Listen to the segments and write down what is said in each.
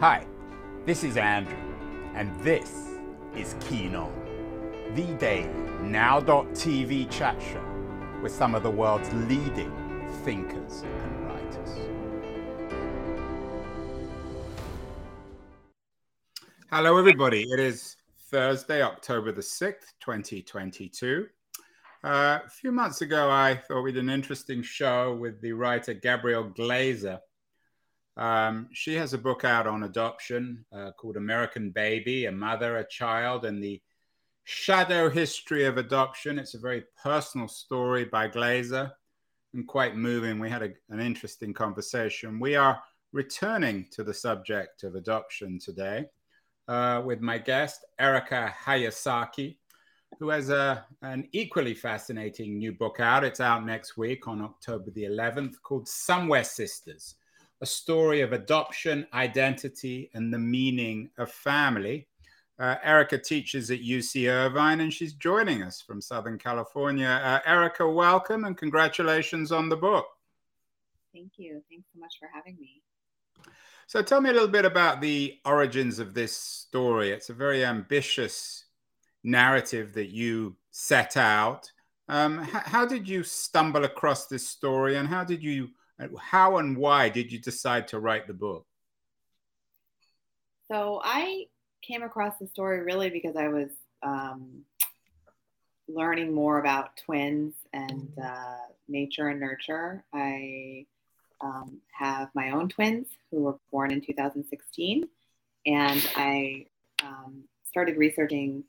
Hi, this is Andrew, and this is Keen On, the daily now.tv chat show with some of the world's leading thinkers and writers. Hello, everybody. It is Thursday, October the 6th, 2022. Uh, a few months ago, I thought we did an interesting show with the writer Gabrielle Glaser. Um, she has a book out on adoption uh, called American Baby A Mother, a Child, and the Shadow History of Adoption. It's a very personal story by Glaser and quite moving. We had a, an interesting conversation. We are returning to the subject of adoption today uh, with my guest, Erica Hayasaki who has a, an equally fascinating new book out. It's out next week on October the 11th called Somewhere Sisters A Story of Adoption, Identity, and the Meaning of Family. Uh, Erica teaches at UC Irvine and she's joining us from Southern California. Uh, Erica, welcome and congratulations on the book. Thank you. Thanks so much for having me. So, tell me a little bit about the origins of this story. It's a very ambitious narrative that you set out. Um, how did you stumble across this story, and how did you, how and why did you decide to write the book? So I came across the story really because I was um, learning more about twins and uh, nature and nurture. I um, have my own twins who were born in 2016, and I um, started researching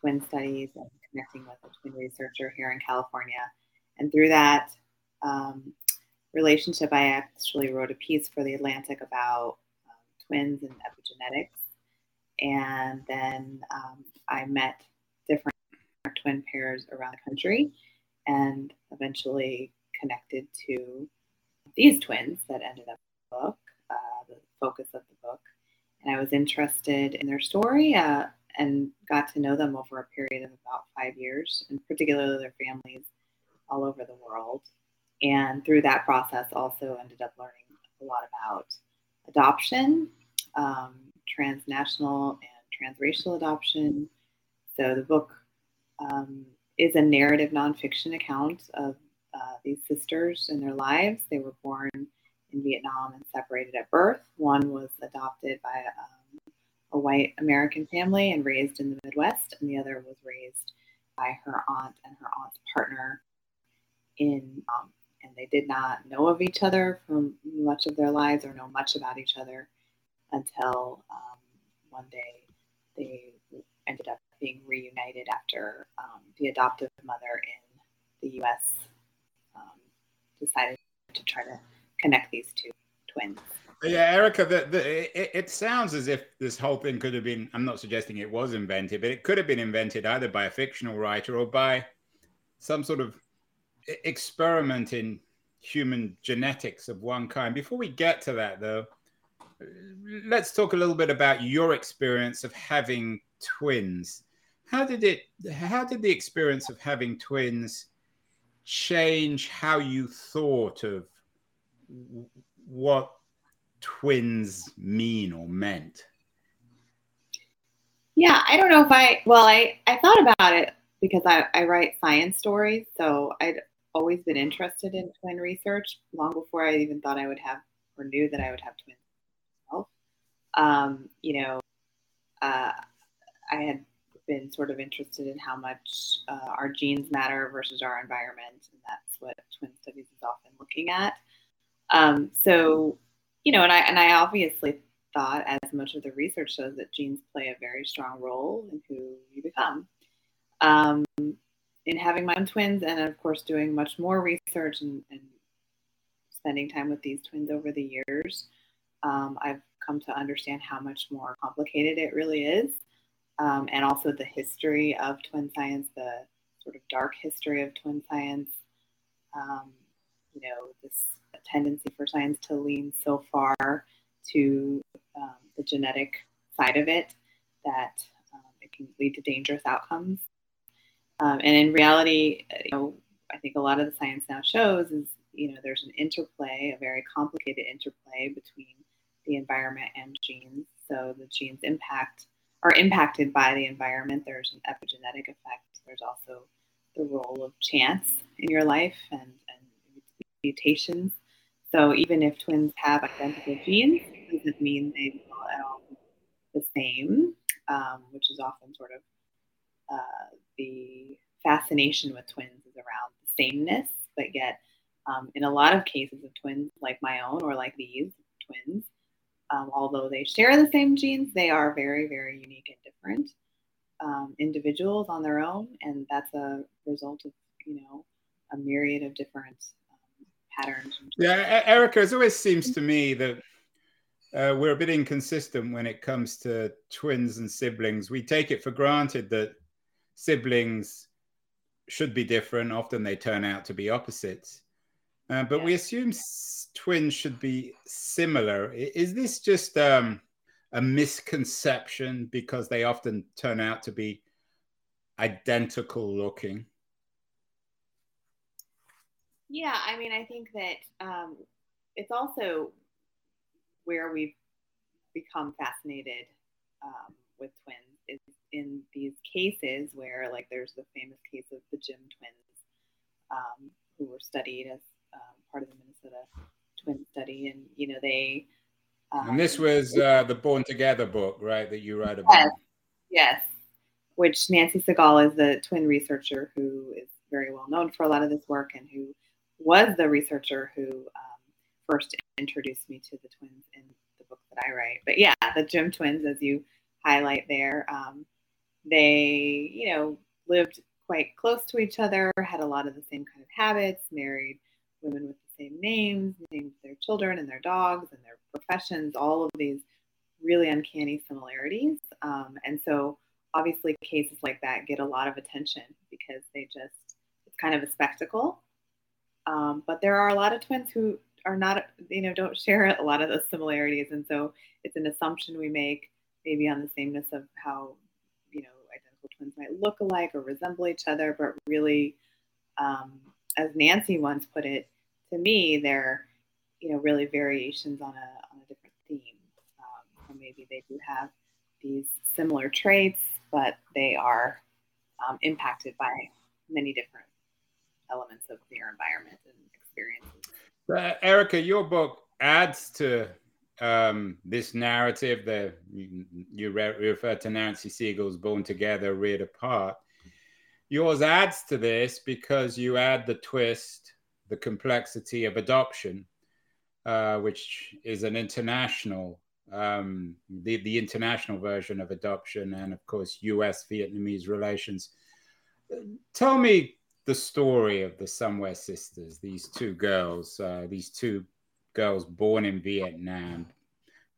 twin studies and connecting with a twin researcher here in California. And through that um, relationship, I actually wrote a piece for The Atlantic about um, twins and epigenetics. And then um, I met different twin pairs around the country and eventually connected to these twins that ended up in the book, uh, the focus of the book. And I was interested in their story. Uh, and got to know them over a period of about five years, and particularly their families all over the world. And through that process, also ended up learning a lot about adoption, um, transnational and transracial adoption. So the book um, is a narrative nonfiction account of uh, these sisters and their lives. They were born in Vietnam and separated at birth. One was adopted by um, a white American family and raised in the Midwest, and the other was raised by her aunt and her aunt's partner in, um, they did not know of each other for much of their lives or know much about each other until um, one day they ended up being reunited after um, the adoptive mother in the U.S. Um, decided to try to connect these two twins. Yeah, Erica, the, the, it, it, sounds as if this whole thing could have been, I'm not suggesting it was invented, but it could have been invented either by a fictional writer or by some sort of experiment in human genetics of one kind. Before we get to that, though, let's talk a little bit about your experience of having twins. How did it, how did the experience of having twins change how you thought of what twins mean or meant? Yeah, I don't know if I, well, I, I thought about it because I, I write science stories. So I'd always been interested in twin research long before I even thought I would have or knew that I would have twins myself. Um, you know, uh, I had been sort of interested in how much uh, our genes matter versus our environment, and that's what twin studies is often looking at. Um, so you know, and I and I obviously thought, as much of the research shows, that genes play a very strong role in who you become. Um, in having my own twins, and of course, doing much more research and, and spending time with these twins over the years, um, I've come to understand how much more complicated it really is, um, and also the history of twin science, the sort of dark history of twin science. Um, you know, this tendency for science to lean so far to um, the genetic side of it that um, it can lead to dangerous outcomes. Um, and in reality, you know, I think a lot of the science now shows is, you know, there's an interplay, a very complicated interplay between the environment and genes. So the genes impact are impacted by the environment. There's an epigenetic effect. There's also the role of chance in your life and, and mutations. So even if twins have identical genes, it doesn't mean they will at all the same, um, which is often sort of uh, the fascination with twins is around the sameness, but yet um, in a lot of cases of twins like my own or like these twins, um, although they share the same genes, they are very, very unique and different um, individuals on their own, and that's a result of you know a myriad of different um, patterns. Yeah, Erica, it always seems to me that uh, we're a bit inconsistent when it comes to twins and siblings. We take it for granted that siblings should be different. Often they turn out to be opposites. Uh, but yeah. we assume twins should be similar. Is this just um, a misconception because they often turn out to be identical looking? Yeah, I mean, I think that um, it's also where we've become fascinated um, with twins is in these cases where, like, there's the famous case of the Jim twins um, who were studied as um, part of the Minnesota twin study, and you know they. Um, and this was uh, the Born Together book, right? That you write about. Yes. yes. Which Nancy Segal is the twin researcher who is very well known for a lot of this work, and who was the researcher who um, first introduced me to the twins in the book that I write. But yeah, the Jim twins, as you highlight there, um, they you know lived quite close to each other, had a lot of the same kind of habits, married women with the same names, names their children and their dogs and their professions, all of these really uncanny similarities. Um, and so, obviously, cases like that get a lot of attention because they just, it's kind of a spectacle. Um, but there are a lot of twins who are not, you know, don't share a lot of those similarities. And so, it's an assumption we make maybe on the sameness of how, you know, identical twins might look alike or resemble each other, but really, um, as Nancy once put it, to me, they're you know really variations on a on a different theme. Um, maybe they do have these similar traits, but they are um, impacted by many different elements of their environment and experiences. Uh, Erica, your book adds to um, this narrative that you, you re- refer to Nancy Segal's Born Together, Reared Apart. Yours adds to this because you add the twist, the complexity of adoption, uh, which is an international, um, the, the international version of adoption, and of course, US Vietnamese relations. Tell me the story of the Somewhere sisters, these two girls, uh, these two girls born in Vietnam.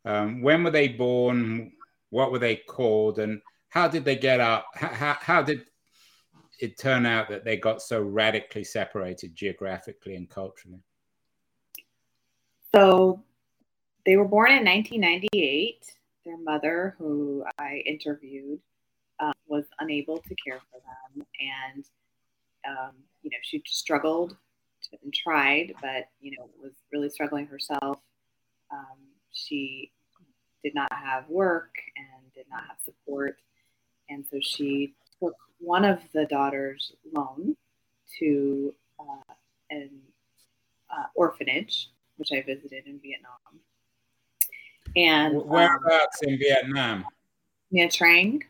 Um, when were they born? What were they called? And how did they get up? How, how did it turn out that they got so radically separated geographically and culturally? So they were born in 1998. Their mother, who I interviewed, uh, was unable to care for them, and um, you know she struggled and tried, but you know was really struggling herself. Um, she did not have work and did not have support, and so she took one of the daughters' Loan to uh, an uh, orphanage, which I visited in Vietnam. And whereabouts um, in Vietnam? Nha Trang.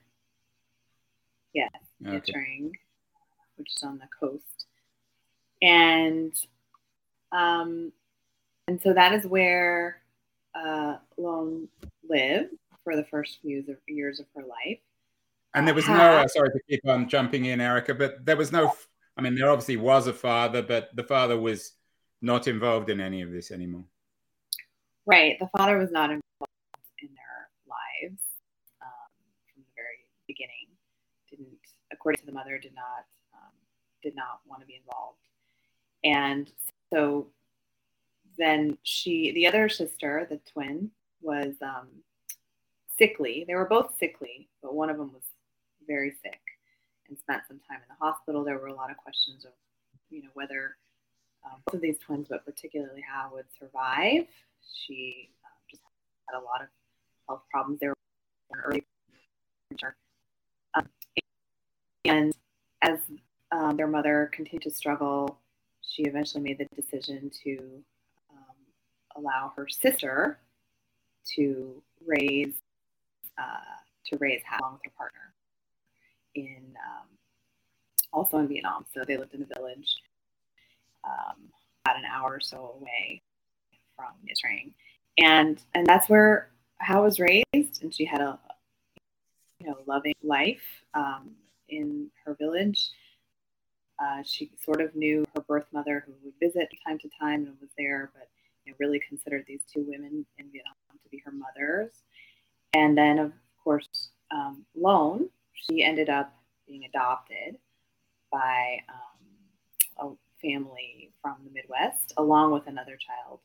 Yes, okay. Nha Trang, which is on the coast. And um, and so that is where uh, Loan lived for the first few years of her life. And there was no, uh, sorry to keep on jumping in, Erica, but there was no, I mean, there obviously was a father, but the father was not involved in any of this anymore. Right. The father was not involved in their lives um, from the very beginning. Didn't, according to the mother, did not um, did not want to be involved. And so then she, the other sister, the twin, was um, sickly. They were both sickly, but one of them was very sick and spent some time in the hospital. There were a lot of questions of, you know, whether um, both of these twins, but particularly how would survive. She um, just had a lot of health problems. They were early um, and as um, their mother continued to struggle, she eventually made the decision to um, allow her sister to raise uh, to raise along with her partner in um, also in Vietnam. So they lived in a village um, about an hour or so away from Nha Trang, and and that's where Hao was raised, and she had a you know loving life um, in her village. Uh, she sort of knew her birth mother, who would visit time to time and was there, but you know, really considered these two women in Vietnam to be her mothers. And then, of course, um, Loan, she ended up being adopted by um, a family from the Midwest, along with another child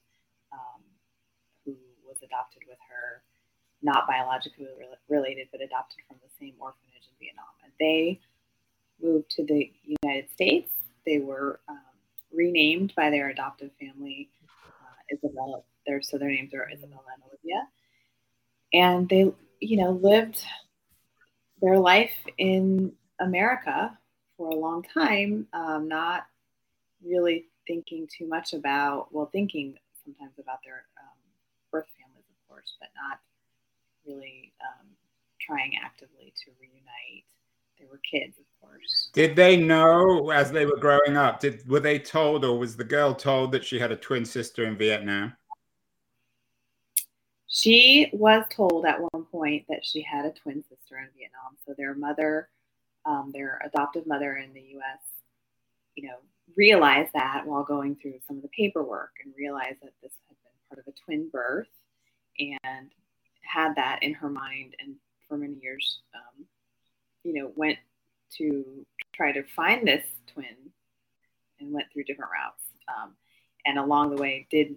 um, who was adopted with her, not biologically related, but adopted from the same orphanage in Vietnam. And they moved to the United States. They were um, renamed by their adoptive family, uh, Isabella. Their, so their names are Isabella and Olivia. And they, you know, lived their life in America for a long time, um, not really thinking too much about, well, thinking sometimes about their um, birth families, of course, but not really um, trying actively to reunite. They were kids, of course. Did they know as they were growing up? Did were they told, or was the girl told that she had a twin sister in Vietnam? She was told at one point that she had a twin sister in Vietnam. So their mother, um, their adoptive mother in the U.S., you know, realized that while going through some of the paperwork and realized that this had been part of a twin birth and had that in her mind and for many years, um, you know, went to try to find this twin and went through different routes. Um, and along the way, did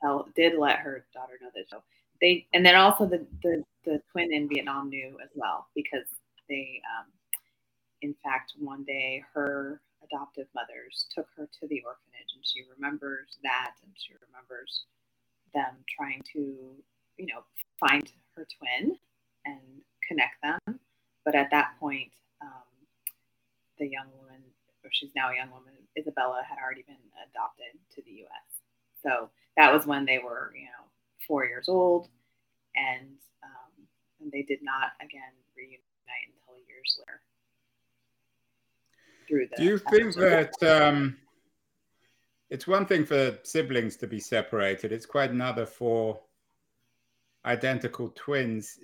tell did let her daughter know that. So they and then also the the, the twin in Vietnam knew as well because they, um, in fact, one day her adoptive mothers took her to the orphanage and she remembers that and she remembers them trying to you know find her twin and connect them but at that point um, the young woman or she's now a young woman isabella had already been adopted to the us so that was when they were you know four years old and um, and they did not again reunite until years later through the. Do you think that um, it's one thing for siblings to be separated? It's quite another for identical twins.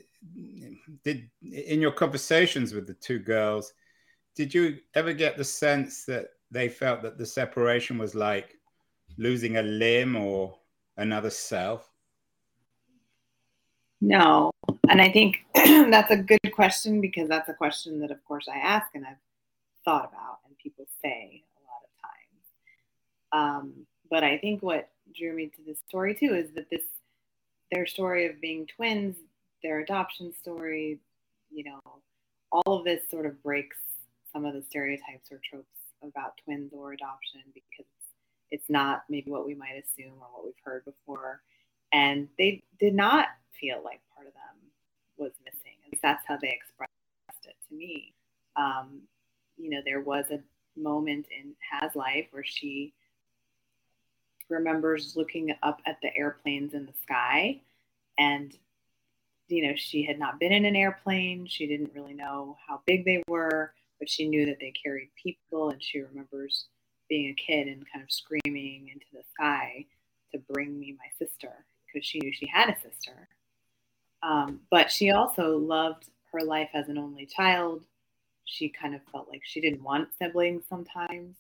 Did in your conversations with the two girls, did you ever get the sense that they felt that the separation was like losing a limb or another self? No. And I think that's a good question because that's a question that, of course, I ask and I've thought about and people say a lot of times. Um, but I think what drew me to this story too is that this their story of being twins, their adoption story, you know, all of this sort of breaks some of the stereotypes or tropes about twins or adoption because it's not maybe what we might assume or what we've heard before. And they did not feel like part of them was missing. Least that's how they expressed it to me. Um, you know, there was a moment in Ha's life where she remembers looking up at the airplanes in the sky and you know she had not been in an airplane she didn't really know how big they were but she knew that they carried people and she remembers being a kid and kind of screaming into the sky to bring me my sister because she knew she had a sister um, but she also loved her life as an only child she kind of felt like she didn't want siblings sometimes.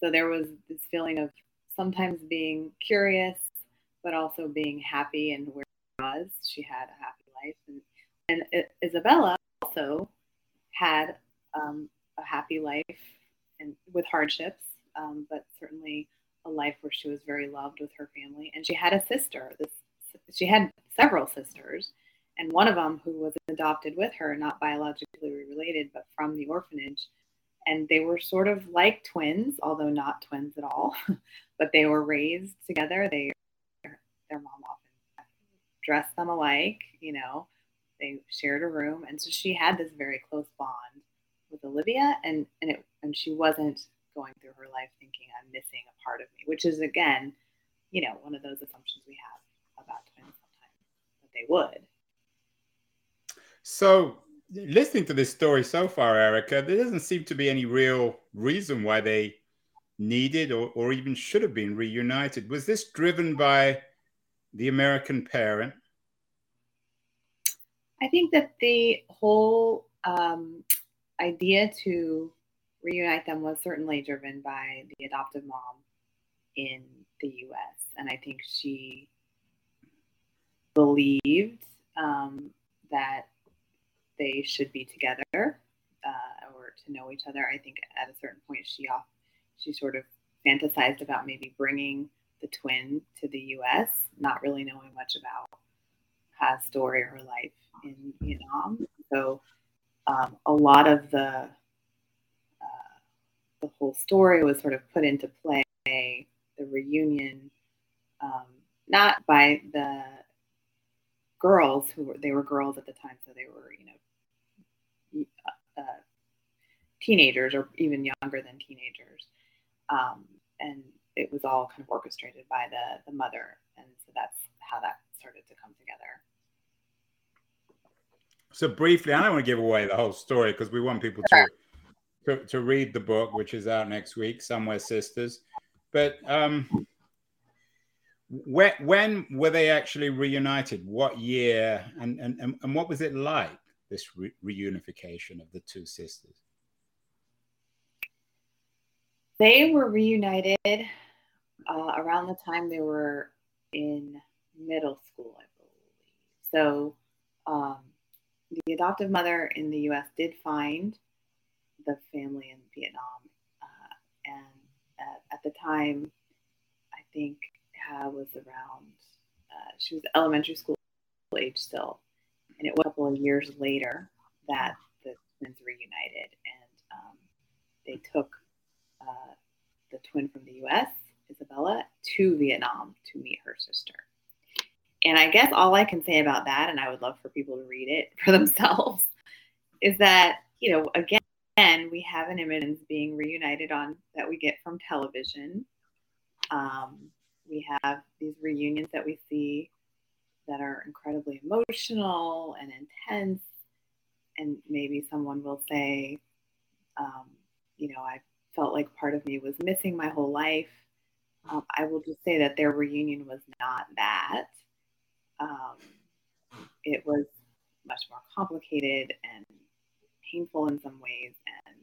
So there was this feeling of sometimes being curious, but also being happy and where she was. She had a happy life. And, and Isabella also had um, a happy life and with hardships, um, but certainly a life where she was very loved with her family. And she had a sister. This, she had several sisters and one of them who was adopted with her, not biologically related, but from the orphanage. And they were sort of like twins, although not twins at all, but they were raised together. They, their mom dressed them alike, you know, they shared a room. And so she had this very close bond with Olivia and, and it, and she wasn't going through her life thinking I'm missing a part of me, which is again, you know, one of those assumptions we have about twins sometimes that they would. So listening to this story so far, Erica, there doesn't seem to be any real reason why they needed or, or even should have been reunited. Was this driven by the American parent? I think that the whole um, idea to reunite them was certainly driven by the adoptive mom in the US. And I think she believed um, that they should be together uh, or to know each other. I think at a certain point she off, she sort of fantasized about maybe bringing the twin to the U.S., not really knowing much about her story or her life in Vietnam. So um, a lot of the uh, the whole story was sort of put into play. The reunion, um, not by the girls who were they were girls at the time, so they were you know uh, teenagers or even younger than teenagers. Um, and it was all kind of orchestrated by the, the mother. And so that's how that started to come together. So briefly, I don't want to give away the whole story because we want people to, to, to read the book, which is out next week, Somewhere Sisters. But um, when when were they actually reunited? What year? And and and what was it like? this re- reunification of the two sisters? They were reunited uh, around the time they were in middle school, I believe. So um, the adoptive mother in the U.S. did find the family in Vietnam, uh, and at, at, the time, I think uh, was around. Uh, she was elementary school age still, and it was a couple of years later that the twins reunited, and um, they took uh, the twin from the U.S., Isabella, to Vietnam to meet her sister. And I guess all I can say about that, and I would love for people to read it for themselves, is that you know again we have an image being reunited on that we get from television. Um, we have these reunions that we see that are incredibly emotional and intense. And maybe someone will say, um, you know, I felt like part of me was missing my whole life. Um, I will just say that their reunion was not that. Um, it was much more complicated and painful in some ways and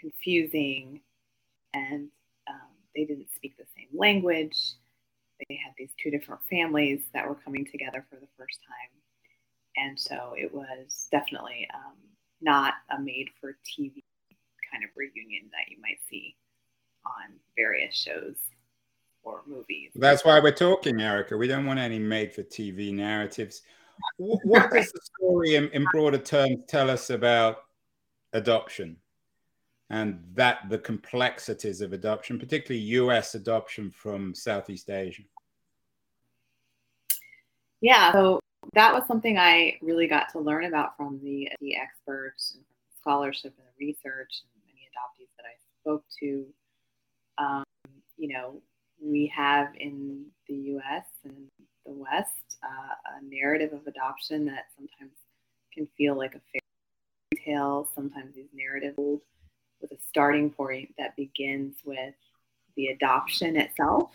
confusing. And um, they didn't speak the same language they had these two different families that were coming together for the first time. And so it was definitely um, not a made for TV kind of reunion that you might see on various shows or movies. That's why we're talking, Erica. We don't want any made for TV narratives. What does the story, in, in broader terms, tell us about adoption? and that the complexities of adoption, particularly US adoption from Southeast Asia? Yeah, so that was something I really got to learn about from the, the experts and scholarship and the research and many adoptees that I spoke to. Um, you know, we have in the US and the West uh, a narrative of adoption that sometimes can feel like a fairy tale. Sometimes these narratives with a starting point that begins with the adoption itself.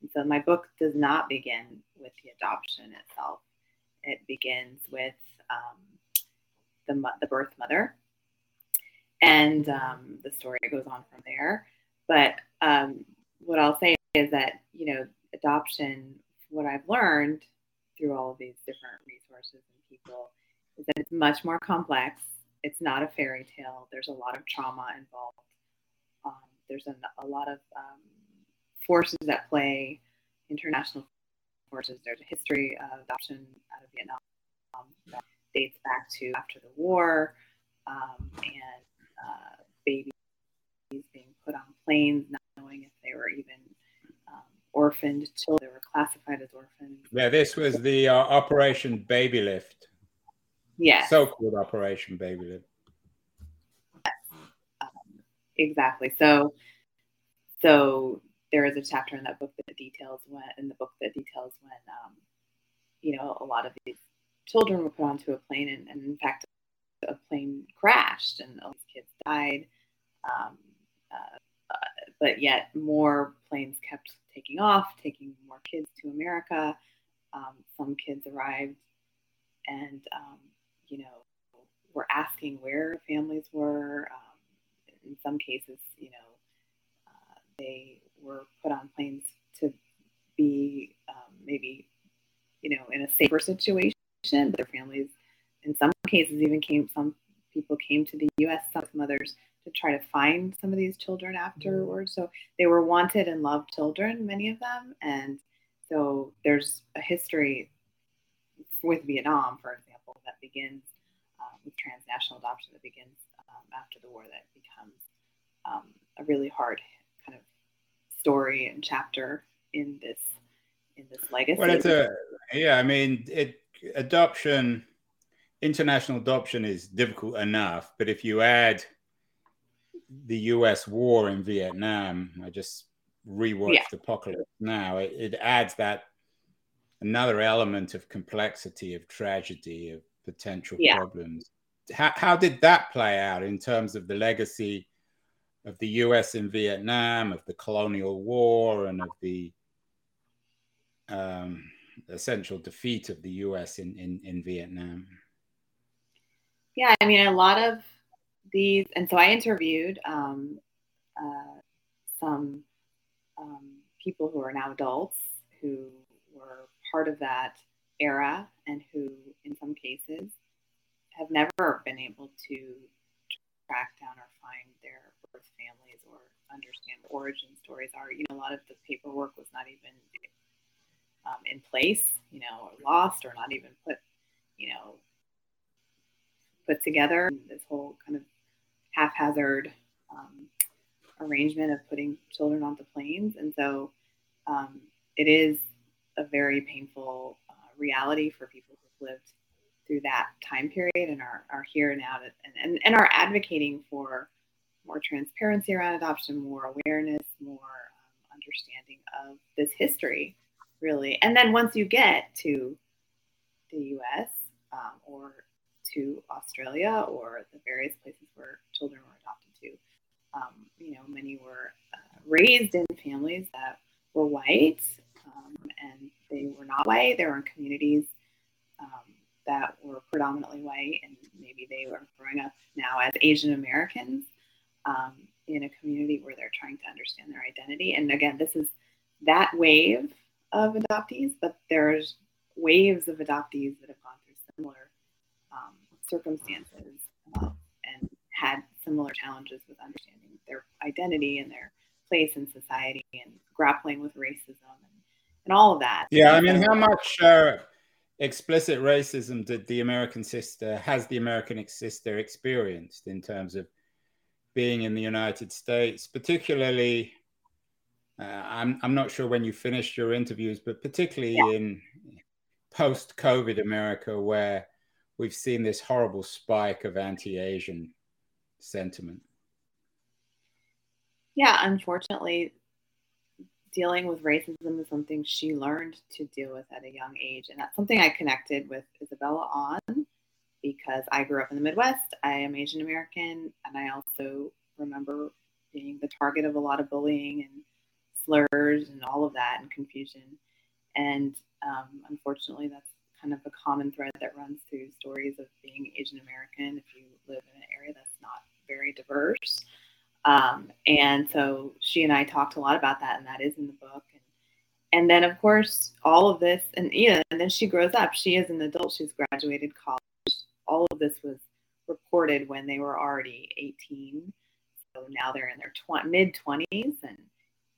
And so my book does not begin with the adoption itself. It begins with um, the, the birth mother, and um, the story goes on from there. But um, what I'll say is that you know adoption. What I've learned through all of these different resources and people is that it's much more complex it's not a fairy tale. There's a lot of trauma involved. Um, there's a, a, lot of um, forces at play, international forces. There's a history of adoption out of Vietnam that dates back to after the war, um, and uh, babies being put on planes, not knowing if they were even um, orphaned children. They were classified as orphans. Yeah, this was the uh, Operation Baby Lift. Yes. So-called Operation Baby Lift. Um, exactly. So, so there is a chapter in that book that details when in the book that details when um, you know a lot of these children were put onto a plane and, and in fact a plane crashed and all these kids died um, uh, uh, but yet more planes kept taking off taking more kids to america. Um, some kids arrived and um, you know were asking where families were. Um, in some cases you know uh, they were put on planes to be um, maybe you know in a safer situation. Their families in some cases even came some people came to the us some others to try to find some of these children afterwards mm-hmm. so they were wanted and loved children many of them and so there's a history with vietnam for example that begins um, with transnational adoption that begins um, after the war that becomes um, a really hard kind of story and chapter in this in this legacy. Well, it's a yeah. I mean, it adoption, international adoption is difficult enough, but if you add the U.S. war in Vietnam, I just rewatched yeah. Apocalypse Now. It, it adds that another element of complexity, of tragedy, of potential yeah. problems. How, how did that play out in terms of the legacy of the US in Vietnam, of the colonial war, and of the um, essential defeat of the US in, in, in Vietnam. Yeah, I mean, a lot of these, and so I interviewed um, uh, some um, people who are now adults who were part of that era and who, in some cases, have never been able to track down or find their birth families or understand what origin stories are. You know, a lot of the paperwork was not even um, in place, you know, or lost or not even put, you know, put together. This whole kind of haphazard um, arrangement of putting children onto planes. And so um, it is a very painful uh, reality for people who've lived through that time period and are, are here now to, and, and, and are advocating for more transparency around adoption, more awareness, more um, understanding of this history, really. And then once you get to the US um, or to Australia or the various places where children were adopted to, um, you know, many were uh, raised in families that were white um, and they were not white. They were in communities um, that were predominantly white, and maybe they were growing up now as Asian Americans um, in a community where they're trying to understand their identity. And again, this is that wave of adoptees, but there's waves of adoptees that have gone through similar um, circumstances uh, and had similar challenges with understanding their identity and their place in society and grappling with racism and, and all of that. Yeah, I mean, how much uh, explicit racism did the American sister has the American sister experienced in terms of being in the United States, particularly. Uh, I'm I'm not sure when you finished your interviews, but particularly yeah. in post-COVID America, where we've seen this horrible spike of anti-Asian sentiment. Yeah, unfortunately, dealing with racism is something she learned to deal with at a young age. And that's something I connected with Isabella on because I grew up in the Midwest. I am Asian American, and I also remember being the target of a lot of bullying and slurs and all of that and confusion. And um, unfortunately, that's kind of a common thread that runs through stories of being Asian American if you live in an area that's not very diverse. Um, and so she and I talked a lot about that, and that is in the book. And, and then, of course, all of this, and yeah, and then she grows up. She is an adult. She's graduated college. All of this was reported when they were already 18. So now they're in their tw- mid 20s, and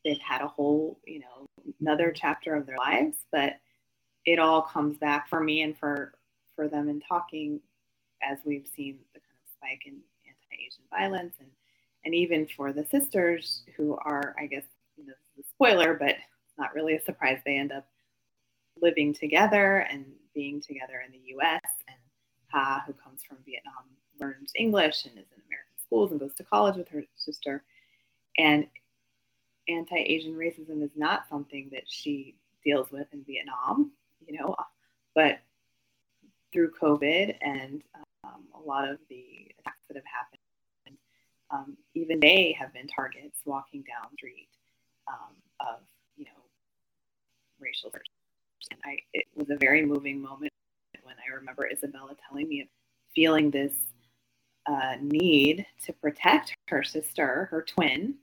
they've had a whole, you know, another chapter of their lives. But it all comes back for me and for for them in talking, as we've seen the kind of spike in anti-Asian violence and and even for the sisters who are, I guess, you know, spoiler, but not really a surprise they end up living together and being together in the US. And Ha, who comes from Vietnam, learns English and is in American schools and goes to college with her sister. And anti Asian racism is not something that she deals with in Vietnam, you know, but through COVID and um, a lot of the attacks that have happened, um, even they have been targets walking down the street um, of, you know, racial. And I, it was a very moving moment when I remember Isabella telling me feeling this uh, need to protect her sister, her twin,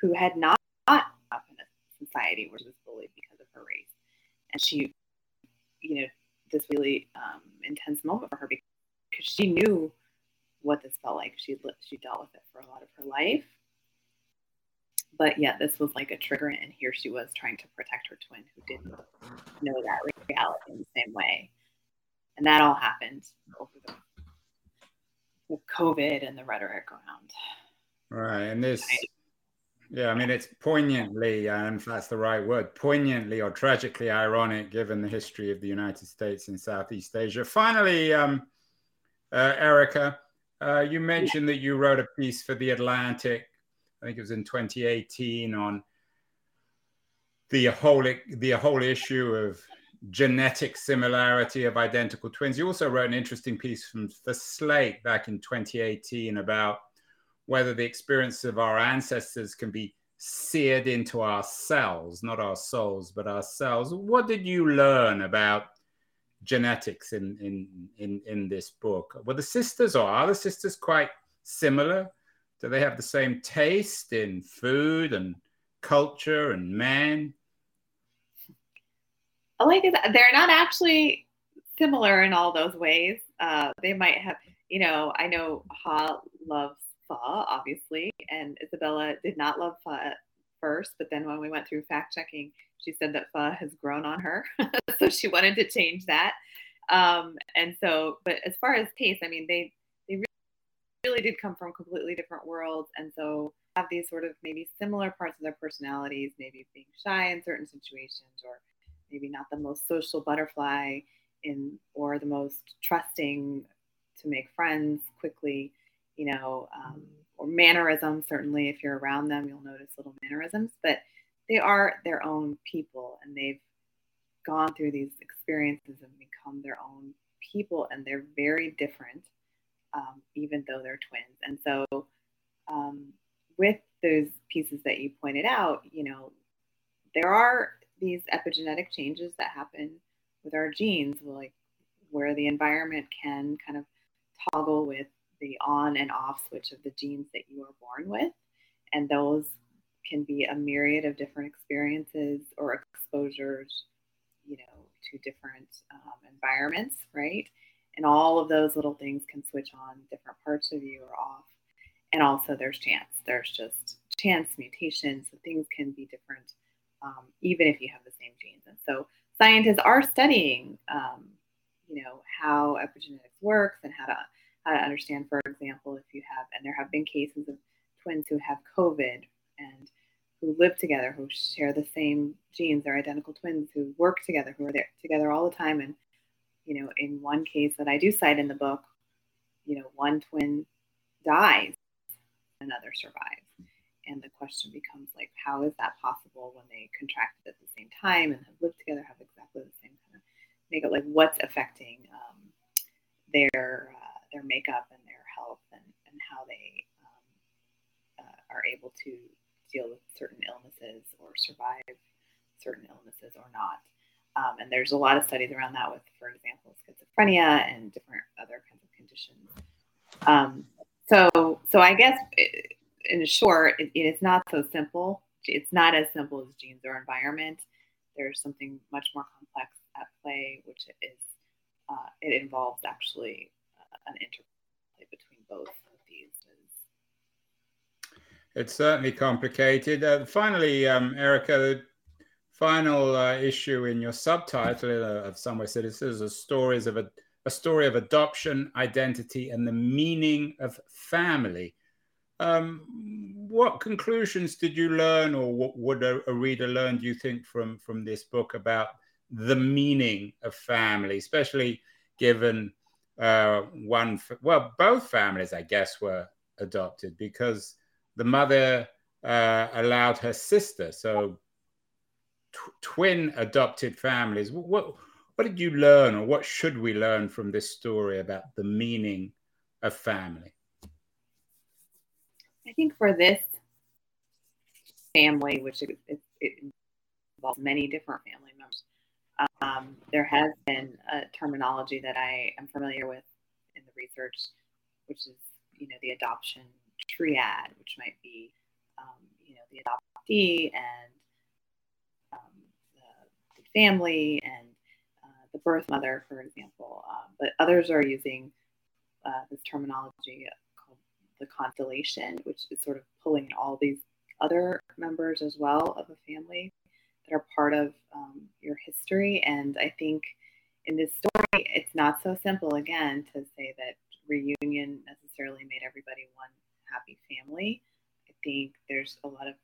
who had not up in a society where she was bullied because of her race. And she, you know, this really um, intense moment for her because she knew what this felt like. She she dealt with it for a lot of her life, but yet this was like a trigger, and here she was trying to protect her twin who didn't know that reality in the same way, and that all happened over the with COVID and the rhetoric around. Right, and this. Yeah, I mean, it's poignantly, and if that's the right word, poignantly or tragically ironic given the history of the United States in Southeast Asia. Finally, um, uh, Erica, uh, you mentioned that you wrote a piece for The Atlantic, I think it was in 2018, on the whole, the whole issue of genetic similarity of identical twins. You also wrote an interesting piece from the Slate back in 2018 about whether the experience of our ancestors can be seared into ourselves, not our souls, but ourselves. What did you learn about genetics in, in, in, in this book? Were the sisters or are the sisters quite similar? Do they have the same taste in food and culture and man? like they're not actually similar in all those ways. Uh, they might have, you know, I know Ha loves pho, obviously, and Isabella did not love pho at first, but then when we went through fact checking, she said that pho has grown on her, so she wanted to change that. Um, and so, but as far as taste, I mean, they they really, really did come from completely different worlds, and so have these sort of maybe similar parts of their personalities, maybe being shy in certain situations or maybe not the most social butterfly in or the most trusting to make friends quickly, you know, um, or mannerisms. Certainly, if you're around them, you'll notice little mannerisms, but they are their own people and they've gone through these experiences and become their own people, and they're very different, um, even though they're twins. And so, um, with those pieces that you pointed out, you know, there are these epigenetic changes that happen with our genes, like where the environment can kind of toggle with the on and off switch of the genes that you are born with. And those can be a myriad of different experiences or exposures, you know, to different um, environments, right? And all of those little things can switch on different parts of you or off. And also, there's chance. There's just chance mutations. So things can be different um, even if you have the same genes. And so scientists are studying, um, you know, how epigenetics works and how to how to understand, for example, if you have, and there have been cases of twins who have COVID and who live together, who share the same genes, they're identical twins who work together, who are there together all the time. And, you know, in one case that I do cite in the book, you know, one twin dies, another survives and the question becomes like how is that possible when they contracted at the same time and have lived together have exactly the same kind of makeup like what's affecting um, their uh, their makeup and their health and, and how they um, uh, are able to deal with certain illnesses or survive certain illnesses or not um, and there's a lot of studies around that with for example schizophrenia and different other kinds of conditions um, so so i guess it, in short, it, it's not so simple. It's not as simple as genes or environment. There's something much more complex at play, which is uh, it involves actually uh, an interplay between both of these. It's certainly complicated. Uh, finally, um, Erica, the final uh, issue in your subtitle uh, of Somewhere Sisters are stories of a, a story of adoption, identity, and the meaning of family. Um, what conclusions did you learn, or what would a, a reader learn? Do you think from from this book about the meaning of family, especially given uh, one, well, both families, I guess, were adopted because the mother uh, allowed her sister. So, tw- twin adopted families. What what did you learn, or what should we learn from this story about the meaning of family? I think for this family, which it, it, it involves many different family members, um, there has been a terminology that I am familiar with in the research, which is you know the adoption triad, which might be um, you know the adoptee and um, the, the, family and uh, the birth mother, for example. Um, but others are using uh, this terminology called the constellation, which is sort of pulling all these other members as well of a family that are part of um, your history. And I think in this story, it's not so simple, again, to say that reunion necessarily made everybody one happy family. I think there's a lot of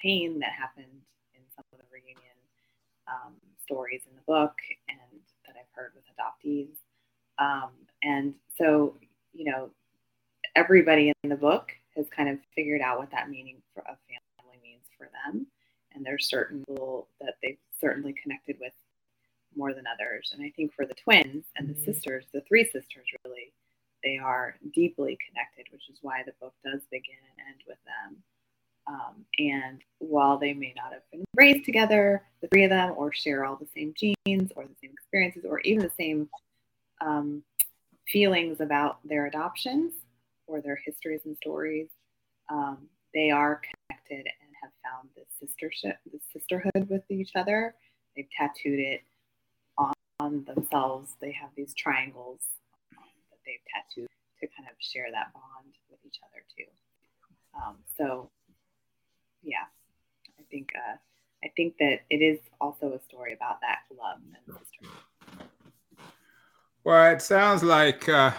pain that happened in some of the reunion um, stories in the book and that I've heard with adoptees. Um, and so, you know, everybody in the book has kind of figured out what that meaning a family means for them and there's certain they've certainly connected with more than others. And I think for the twins and the mm-hmm. sisters, the three sisters really, they are deeply connected, which is why the book does begin and end with them. Um, and while they may not have been raised together, the three of them, or share all the same genes or the same experiences, or even the same um, feelings about their adoptions or their histories and stories, um, they are connected found this sistership, this sisterhood with each other. They've tattooed it on, on themselves. They have these triangles um, that they've tattooed to kind of share that bond with each other too. Um, so, yeah, I think uh, I think that it is also a story about that love and sisterhood. Well, it sounds like. Uh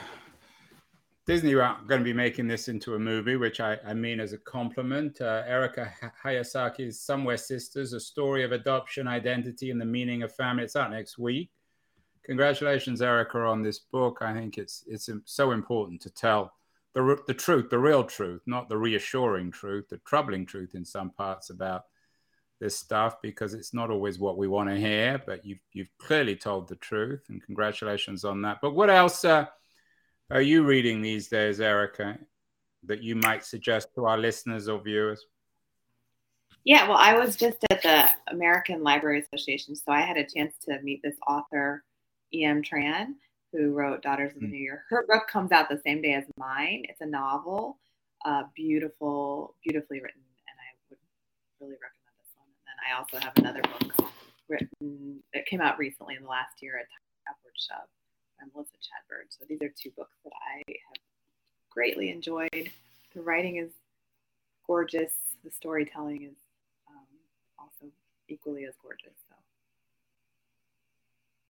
Disney are going to be making this into a movie, which I, I mean as a compliment. Uh, Erika Hayasaki's Somewhere Sisters, a story of adoption, identity, and the meaning of family. It's out next week. Congratulations, Erika, on this book. I think it's it's so important to tell the the truth, the real truth, not the reassuring truth, the troubling truth in some parts about this stuff, because it's not always what we want to hear. But you've you've clearly told the truth, and congratulations on that. But what else? Uh, are you reading these days, Erika, that you might suggest to our listeners or viewers? Yeah, well, I was just at the American Library Association, so I had a chance to meet this author, E.M. Tran, who wrote Daughters of the mm. New Year. Her book comes out the same day as mine. It's a novel, uh, beautiful, beautifully written, and I would really recommend this one. And then I also have another book written that came out recently in the last year, at A Upward Shove by Melissa Chadburn. So these are two books that I have greatly enjoyed. The writing is gorgeous. The storytelling is um, also equally as gorgeous.